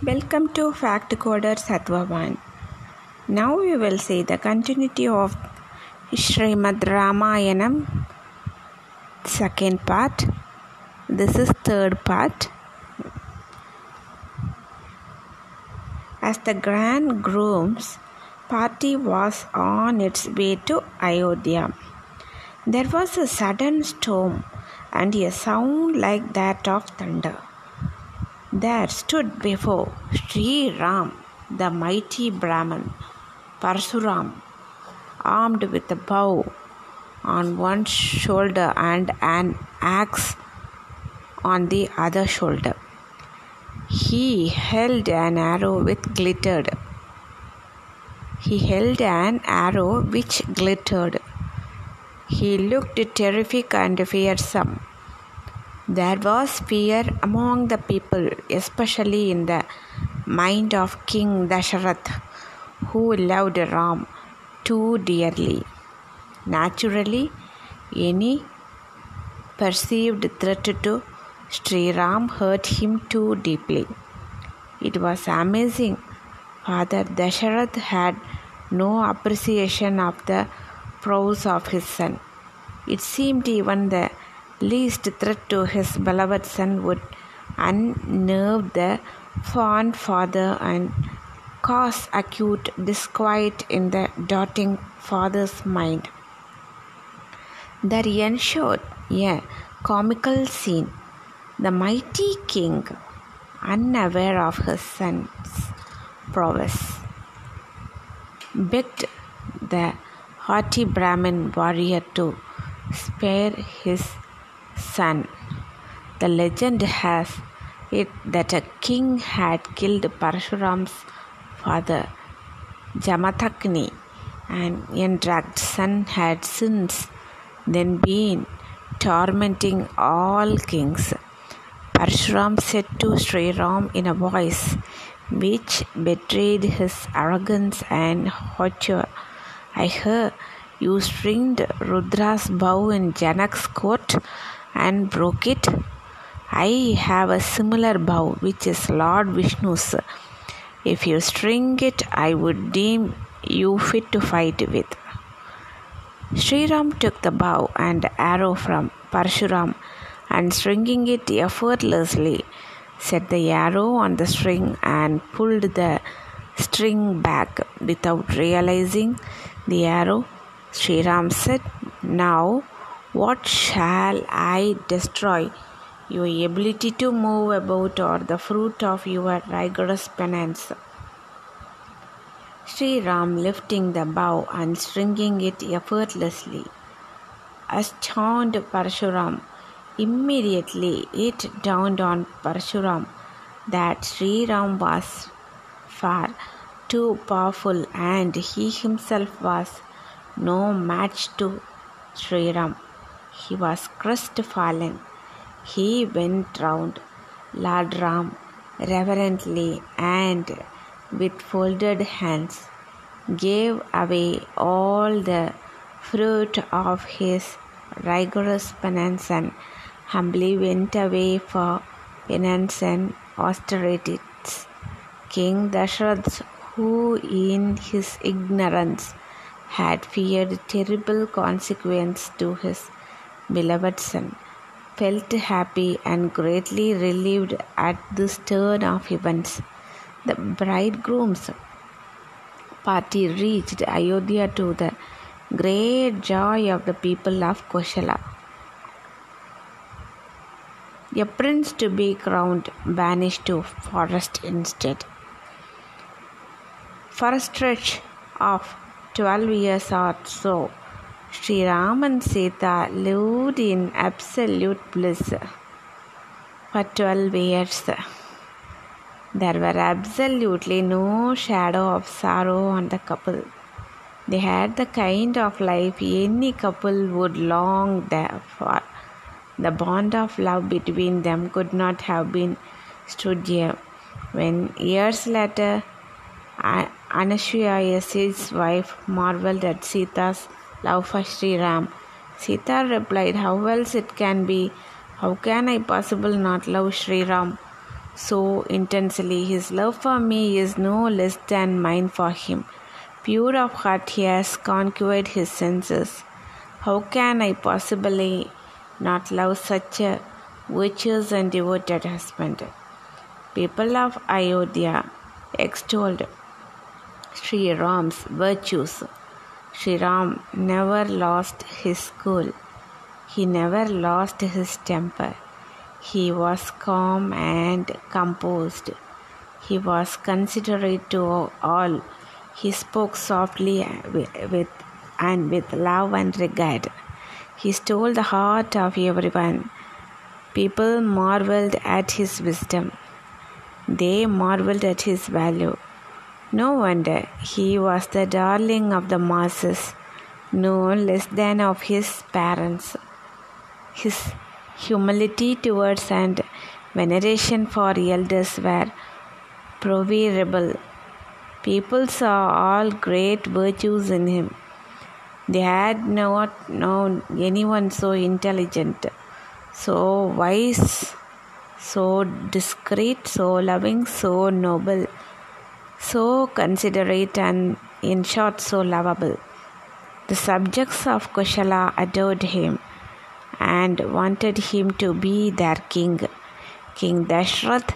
Welcome to Fact Coder Sattvavan. Now we will see the continuity of Srimad Ramayanam, second part. This is third part. As the grand groom's party was on its way to Ayodhya, there was a sudden storm and a sound like that of thunder. There stood before Sri Ram the mighty Brahman Parshuram, armed with a bow on one shoulder and an axe on the other shoulder. He held an arrow which glittered. He held an arrow which glittered. He looked terrific and fearsome. There was fear among the people, especially in the mind of King Dasharath, who loved Ram too dearly. Naturally, any perceived threat to Sri Ram hurt him too deeply. It was amazing. Father Dasharath had no appreciation of the prowess of his son. It seemed even the least threat to his beloved son would unnerve the fond father and cause acute disquiet in the doting father's mind. There ensued a comical scene. The mighty king, unaware of his son's prowess, begged the haughty Brahmin warrior to spare his son. The legend has it that a king had killed Parshuram's father, Jamadagni, and Yandrag's son had since then been tormenting all kings. Parshuram said to Sri Ram in a voice which betrayed his arrogance and hauteur, I hear you stringed Rudra's bow in Janak's court and broke it. I have a similar bow, which is Lord Vishnu's. If you string it, I would deem you fit to fight with. Sri Ram took the bow and arrow from Parshuram and stringing it effortlessly, set the arrow on the string and pulled the string back without realizing the arrow. Sri Ram said, Now what shall I destroy? Your ability to move about or the fruit of your rigorous penance. Sri Ram lifting the bow and stringing it effortlessly. Astounded Parshuram, immediately it dawned on Parshuram that Sri Ram was far too powerful and he himself was no match to Sri Ram. He was crestfallen. He went round Lord Ram reverently and with folded hands gave away all the fruit of his rigorous penance and humbly went away for penance and austerities. King Dashrath, who in his ignorance had feared terrible consequences to his beloved son, felt happy and greatly relieved at this turn of events. The bridegroom's party reached Ayodhya to the great joy of the people of Koshala. A prince to be crowned banished to forest instead. For a stretch of twelve years or so, Sri Ram and Sita lived in absolute bliss for 12 years. There were absolutely no shadow of sorrow on the couple. They had the kind of life any couple would long for. The bond of love between them could not have been studied. When years later, Anasuya, his wife, marveled at Sita's love for Sri Ram. Sita replied, How else it can be? How can I possibly not love Sri Ram? so intensely. His love for me is no less than mine for him. Pure of heart, he has conquered his senses. How can I possibly not love such a virtuous and devoted husband? People of Ayodhya extolled Sri Ram's virtues. Sri Ram never lost his cool. He never lost his temper. He was calm and composed. He was considerate to all. He spoke softly with and with love and regard. He stole the heart of everyone. People marveled at his wisdom. They marveled at his value. No wonder he was the darling of the masses, no less than of his parents. His humility towards and veneration for elders were proverbial. People saw all great virtues in him. They had not known anyone so intelligent, so wise, so discreet, so loving, so noble, so considerate, and in short, so lovable. The subjects of Koshala adored him and wanted him to be their king. King Dashrath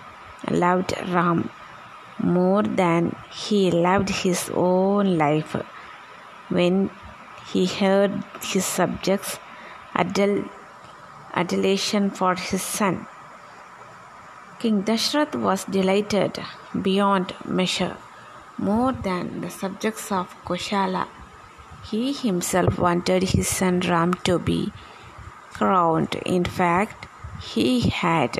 loved Ram more than he loved his own life. When he heard his subjects' adul- adulation for his son, King Dashrath was delighted beyond measure, more than the subjects of Koshala. He himself wanted his son Ram to be crowned. In fact, he had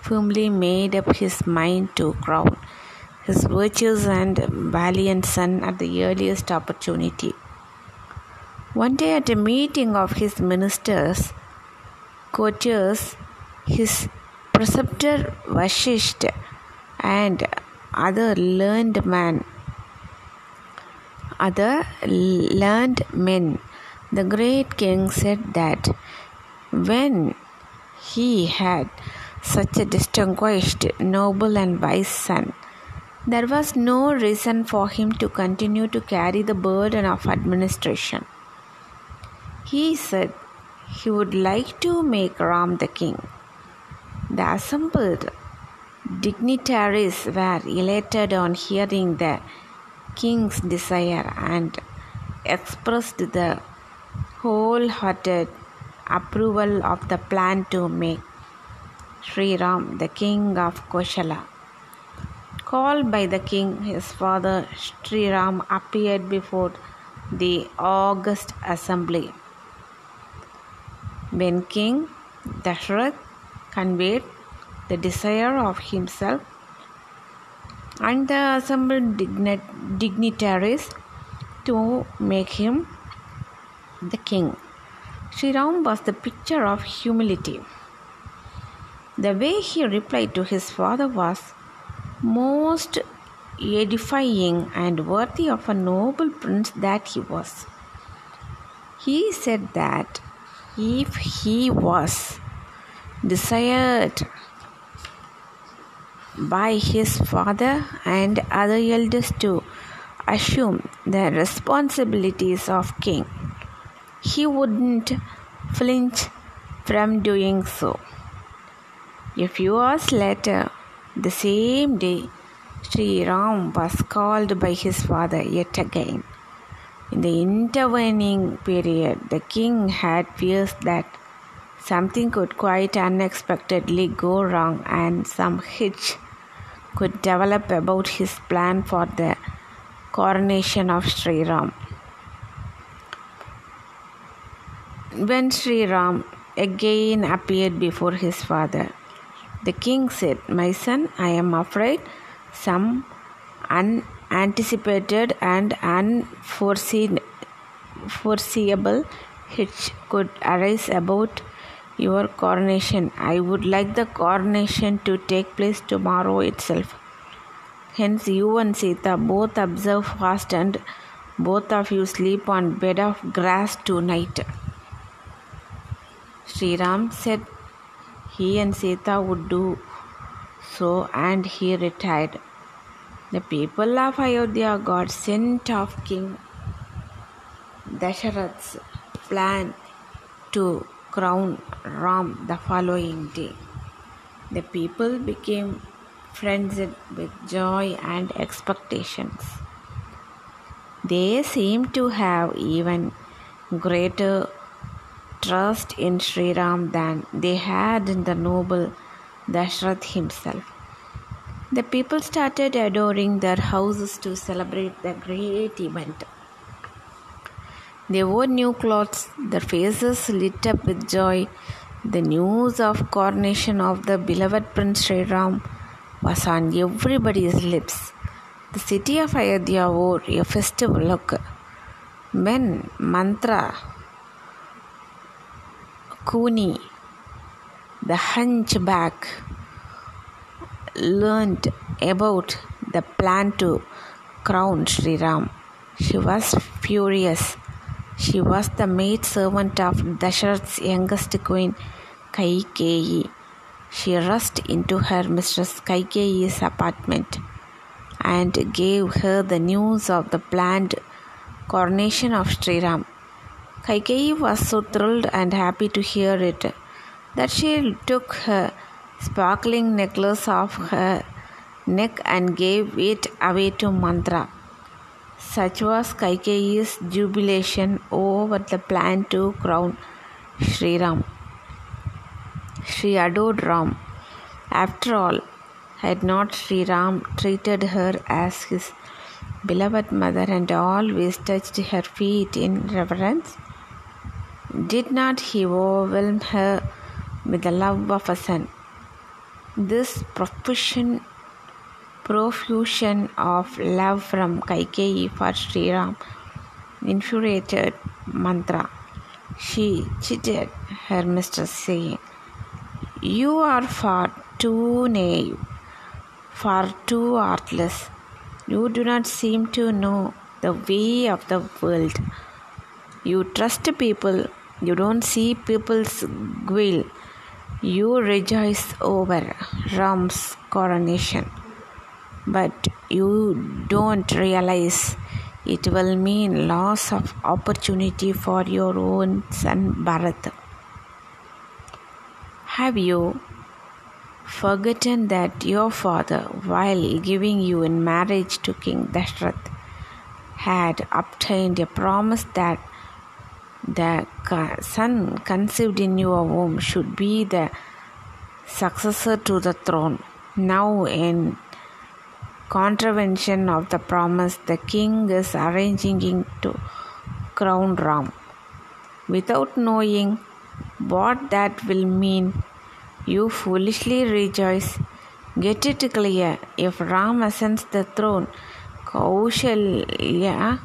firmly made up his mind to crown his virtuous and valiant son at the earliest opportunity. One day, at a meeting of his ministers, courtiers, his preceptor Vashishta and other learned men, other learned men, the great king said that when he had such a distinguished, noble, and wise son, there was no reason for him to continue to carry the burden of administration. He said he would like to make Ram the king. The assembled dignitaries were elated on hearing the king's desire and expressed the wholehearted approval of the plan to make Sri Ram the king of Koshala. Called by the king, his father Sri Ram appeared before the august assembly. When King Dashrath conveyed the desire of himself and the assembled dignitaries to make him the king. Sri Ram was the picture of humility. The way he replied to his father was most edifying and worthy of a noble prince that he was. He said that if he was desired by his father and other elders to assume the responsibilities of king, he wouldn't flinch from doing so. A few hours later, the same day, Sri Ram was called by his father yet again. In the intervening period, the king had fears that something could quite unexpectedly go wrong and some hitch could develop about his plan for the coronation of Sri Ram. When Sri Ram again appeared before his father, the king said, My son, I am afraid some unanticipated and unforeseeable hitch could arise about your coronation. I would like the coronation to take place tomorrow itself. Hence, you and Sita both observe fast and both of you sleep on bed of grass tonight. Sri Ram said he and Sita would do so and he retired. The people of Ayodhya got scent of King Dasharath's plan to crown Ram the following day. The people became frenzied with joy and expectations. They seemed to have even greater trust in Sri Ram than they had in the noble Dashrath himself. The people started adoring their houses to celebrate the great event. They wore new clothes, their faces lit up with joy. The news of coronation of the beloved Prince Sri Ram was on everybody's lips. The city of Ayodhya wore a festive look. When Mantra, Kuni, the hunchback, learned about the plan to crown Sri Ram, she was furious. She was the maid servant of Dasharath's youngest queen, Kaikeyi. She rushed into her mistress Kaikeyi's apartment and gave her the news of the planned coronation of Sri Ram. Kaikeyi was so thrilled and happy to hear it that she took her sparkling necklace off her neck and gave it away to Mantra. Such was Kaikeyi's jubilation over the plan to crown Sri Ram. She adored Ram. After all, had not Sri Ram treated her as his beloved mother and always touched her feet in reverence? Did not he overwhelm her with the love of a son? This profusion profusion of love from Kaikeyi for Sri Ram infuriated Mantra. She chided her mistress, saying, You are far too naive, far too artless. You do not seem to know the way of the world. You trust people, you don't see people's will. You rejoice over Ram's coronation but you don't realize it will mean loss of opportunity for your own son Bharat. Have you forgotten that your father, while giving you in marriage to King Dashrath, had obtained a promise that the son conceived in your womb should be the successor to the throne? Now, in contravention of the promise, the king is arranging to crown Ram. Without knowing what that will mean, you foolishly rejoice. Get it clear. If Ram ascends the throne, Kaushalya,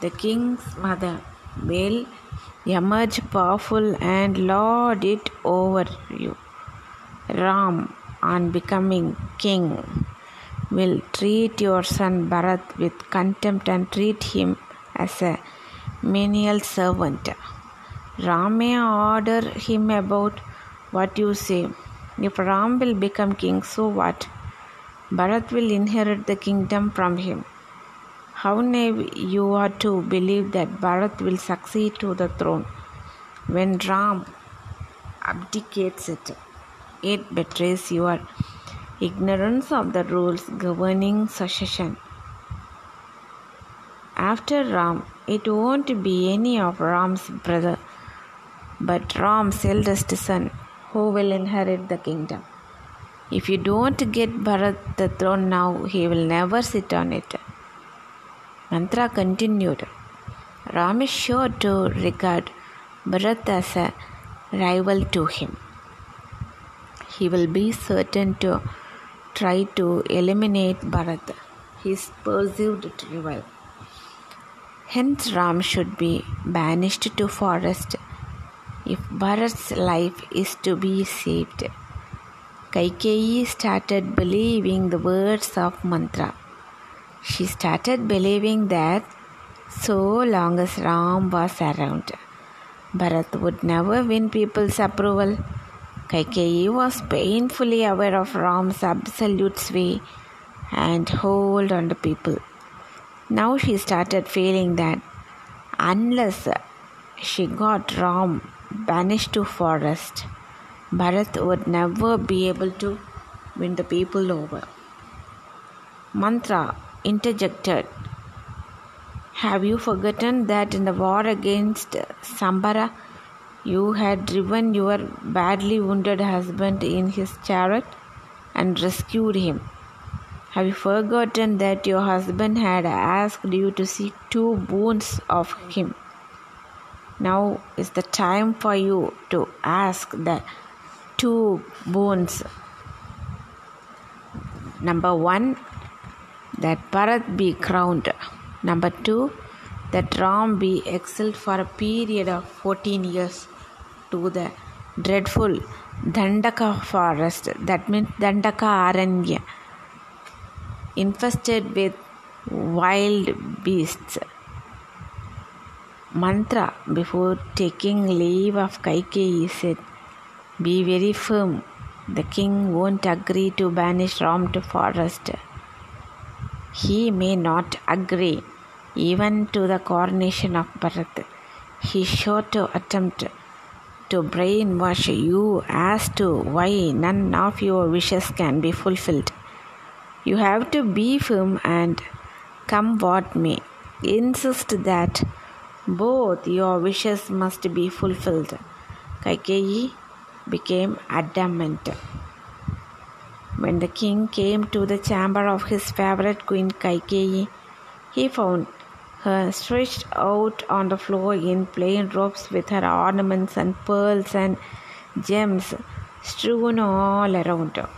the king's mother, will emerge powerful and lord it over you. Ram, on becoming king, will treat your son Bharat with contempt and treat him as a menial servant. Ram may order him about what you say. If Ram will become king, so what? Bharat will inherit the kingdom from him. How naive you are to believe that Bharat will succeed to the throne when Ram abdicates it. It betrays your ignorance of the rules governing succession. After Ram, it won't be any of Ram's brother, but Ram's eldest son who will inherit the kingdom. If you don't get Bharat the throne now, he will never sit on it. Mantra continued. Ram is sure to regard Bharat as a rival to him. He will be certain to try to eliminate Bharat, his perceived rival. Hence, Ram should be banished to forest if Bharat's life is to be saved. Kaikeyi started believing the words of mantra. She started believing that so long as Ram was around, Bharat would never win people's approval. Kaikeyi was painfully aware of Ram's absolute sway and hold on the people. Now she started feeling that unless she got Ram banished to forest, Bharat would never be able to win the people over. Mantra interjected, Have you forgotten that in the war against Sambara, you had driven your badly wounded husband in his chariot and rescued him? Have you forgotten that your husband had asked you to seek two boons of him? Now is the time for you to ask the two boons. Number one, that Bharat be crowned. Number two, that Ram be exiled for a period of 14 years to the dreadful Dandaka forest, that means Dandaka Aranya, infested with wild beasts. Mantra before taking leave of Kaikeyi said, be very firm. The king won't agree to banish Ram to forest. He may not agree even to the coronation of Bharat. He sure to attempt to brainwash you as to why none of your wishes can be fulfilled. You have to be firm and come what may. Insist that both your wishes must be fulfilled. Kaikeyi became adamant. When the king came to the chamber of his favorite queen Kaikeyi, he found her stretched out on the floor in plain robes with her ornaments and pearls and gems strewn all around her.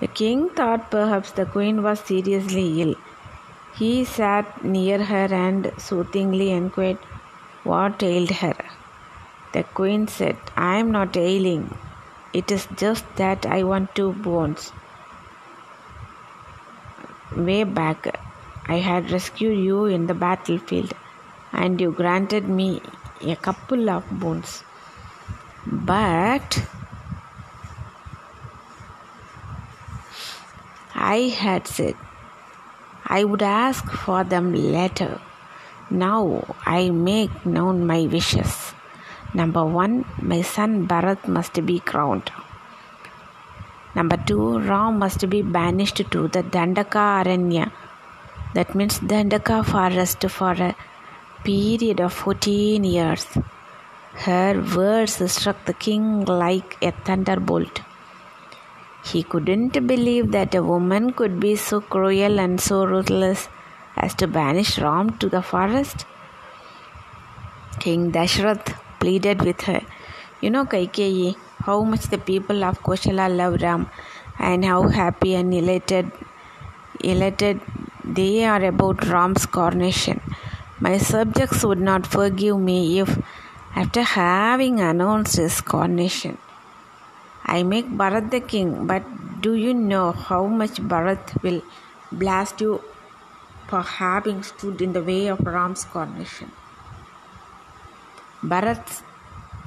The king thought perhaps the queen was seriously ill. He sat near her and soothingly inquired what ailed her. The queen said, I am not ailing. It is just that I want two bones. Way back, I had rescued you in the battlefield, and you granted me a couple of bones. But I had said I would ask for them later. Now I make known my wishes. Number one, my son Bharat must be crowned. Number two, Ram must be banished to the Dandaka Aranya, that means the Dandaka forest, for a period of 14 years. Her words struck the king like a thunderbolt. He couldn't believe that a woman could be so cruel and so ruthless as to banish Ram to the forest. King Dashrath pleaded with her. You know, Kaikeyi, how much the people of Koshala love Ram and how happy and elated, elated they are about Ram's coronation. My subjects would not forgive me if, after having announced his coronation, I make Bharat the king. But do you know how much Bharat will blast you for having stood in the way of Ram's coronation? Bharat,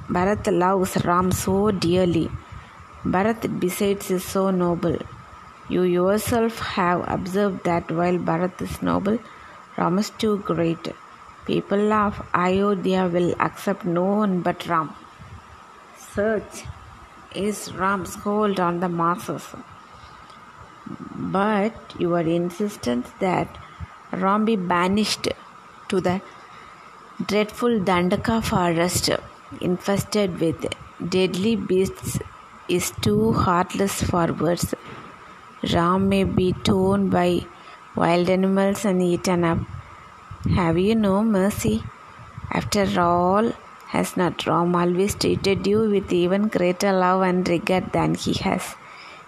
Bharat loves Ram so dearly. Bharat, besides, is so noble. You yourself have observed that while Bharat is noble, Ram is too great. People of Ayodhya will accept no one but Ram. Such is Ram's hold on the masses. But your insistence that Ram be banished to the dreadful Dandaka forest infested with deadly beasts is too heartless for words. Ram may be torn by wild animals and eaten up. Have you no mercy? After all, has not Ram always treated you with even greater love and regard than he has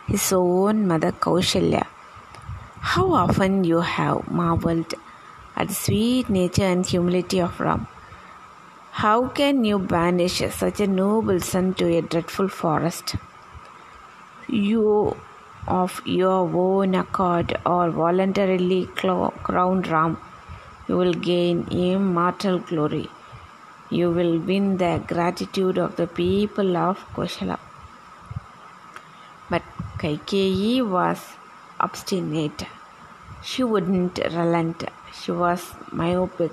his own mother Kaushalya? How often you have marveled at the sweet nature and humility of Ram. How can you banish such a noble son to a dreadful forest? You, of your own accord or voluntarily crown Ram, you will gain immortal glory. you will win the gratitude of the people of Koshala. But Kaikeyi was obstinate. She wouldn't relent. She was myopic.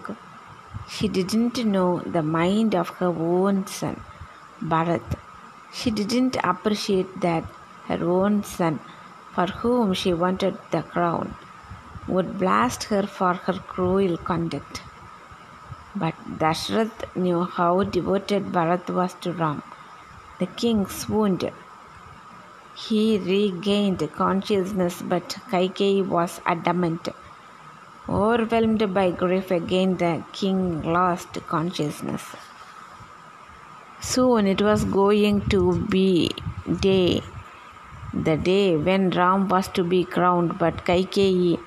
She didn't know the mind of her own son, Bharat. She didn't appreciate that her own son, for whom she wanted the crown, would blast her for her cruel conduct. But Dashrath knew how devoted Bharat was to Ram. The king swooned. He regained consciousness, but Kaikeyi was adamant. Overwhelmed by grief again, the king lost consciousness. Soon it was going to be day, the day when Ram was to be crowned, but Kaikeyi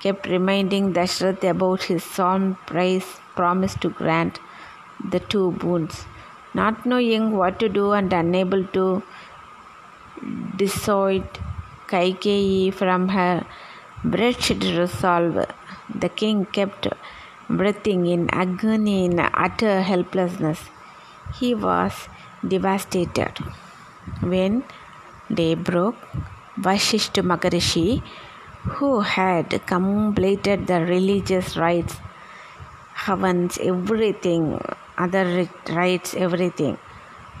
kept reminding Dashrath about his solemn price promise to grant the two boons. Not knowing what to do and unable to dissuade Kaikeyi from her wretched resolve, the king kept breathing in agony in utter helplessness. He was devastated. When day broke, Vashishta Maharishi, who had completed the religious rites havans, everything, other rites, everything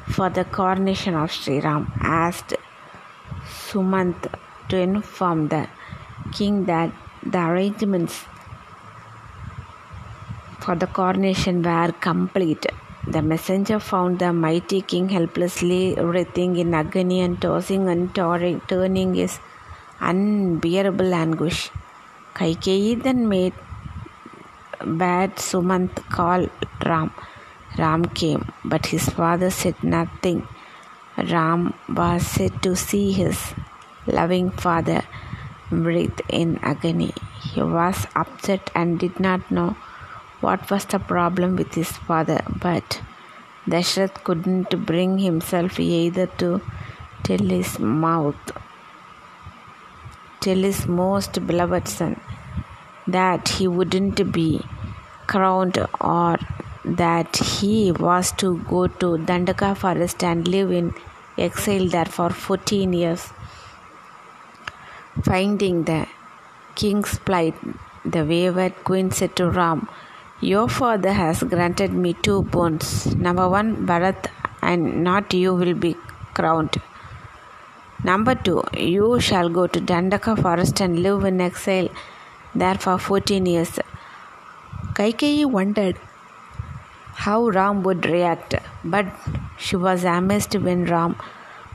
for the coronation of Sri Ram, asked Sumant to inform the king that the arrangements for the coronation were complete. The messenger found the mighty king helplessly writhing in agony and tossing and turning his unbearable anguish. Kaikeyi then made bade Sumant call Ram. Ram came, but his father said nothing. Ram was said to see his loving father breathe in agony. He was upset and did not know what was the problem with his father, but Dashrath couldn't bring himself either to tell his mouth, tell his most beloved son that he wouldn't be crowned or that he was to go to Dandaka forest and live in exile there for 14 years. Finding the king's plight, the wayward queen said to Ram, Your father has granted me two boons. Number one, Bharat, and not you will be crowned. Number two, you shall go to Dandaka forest and live in exile there for 14 years. Kaikeyi wondered how Ram would react, but she was amazed when Ram,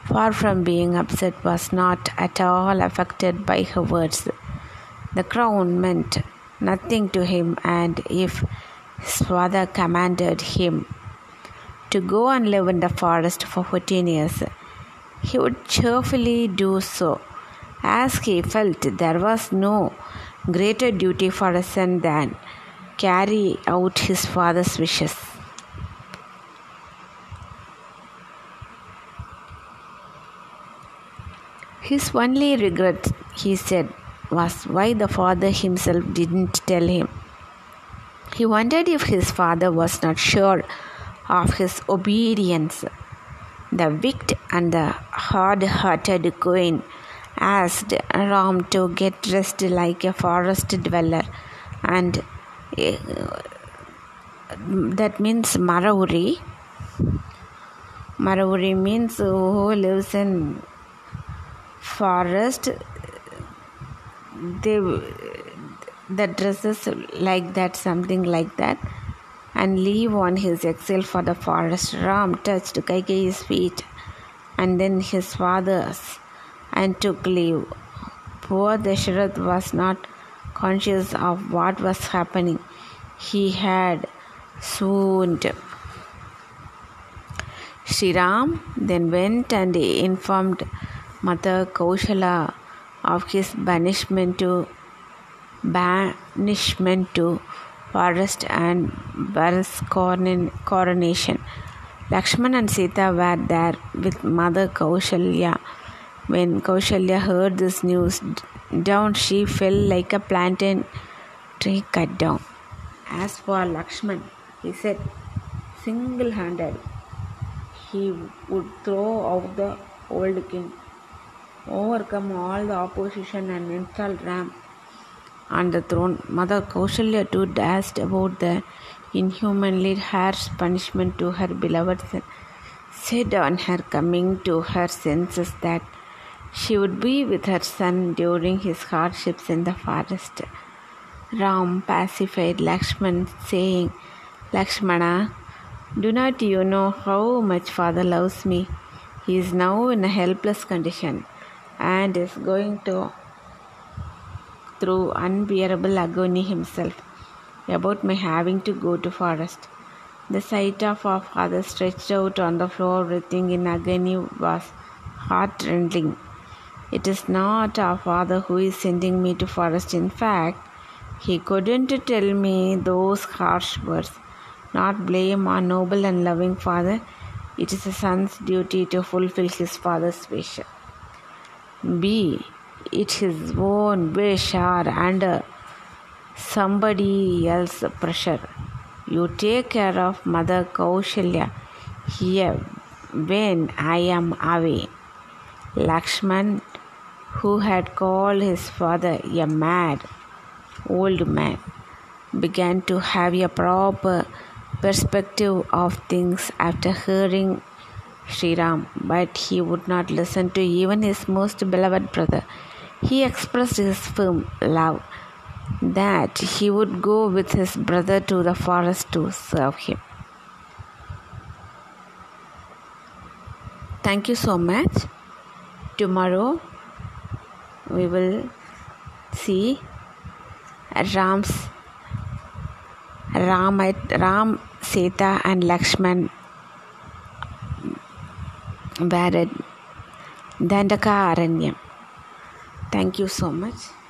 far from being upset, was not at all affected by her words. The crown meant nothing to him, and if his father commanded him to go and live in the forest for 14 years, he would cheerfully do so, as he felt there was no greater duty for a son than carry out his father's wishes. His only regret, he said, was why the father himself didn't tell him. He wondered if his father was not sure of his obedience. The wicked and the hard hearted queen asked Ram to get dressed like a forest dweller and uh, that means Marauri. Marauri means who lives in forest. They the dresses like that, something like that, and leave on his exile for the forest. Ram touched Kaikeyi's feet and then his father's and took leave. Poor Dashrath was not conscious of what was happening. He had swooned. Ram then went and informed Mother Kaushalya of his banishment to banishment to forest and Bharat's coronation. Lakshman and Sita were there with Mother Kaushalya when Kaushalya heard this news, down she fell like a plantain tree cut down. As for Lakshman, he said, single handed. He would throw out the old king, overcome all the opposition, and install Ram on the throne. Mother Kaushalya too asked about the inhumanly harsh punishment to her beloved son, said on her coming to her senses that she would be with her son during his hardships in the forest. Ram pacified Lakshman, saying, Lakshmana, do not you know how much father loves me? He is now in a helpless condition and is going to through unbearable agony himself about my having to go to forest. The sight of our father stretched out on the floor, breathing in agony, was heart-rending. It is not our father who is sending me to forest. In fact, he couldn't tell me those harsh words not blame our noble and loving father. It is a son's duty to fulfill his father's wish. B. It his own wish or under somebody else's pressure. You take care of Mother Kaushalya here when I am away. Lakshman, who had called his father a mad old man, began to have a proper perspective of things after hearing Sri Ram, but he would not listen to even his most beloved brother. He expressed his firm love that he would go with his brother to the forest to serve him. Thank you so much. Tomorrow we will see Ram's Ram, Ram, Sita, and Lakshman at Dandaka Aranyam. Thank you so much.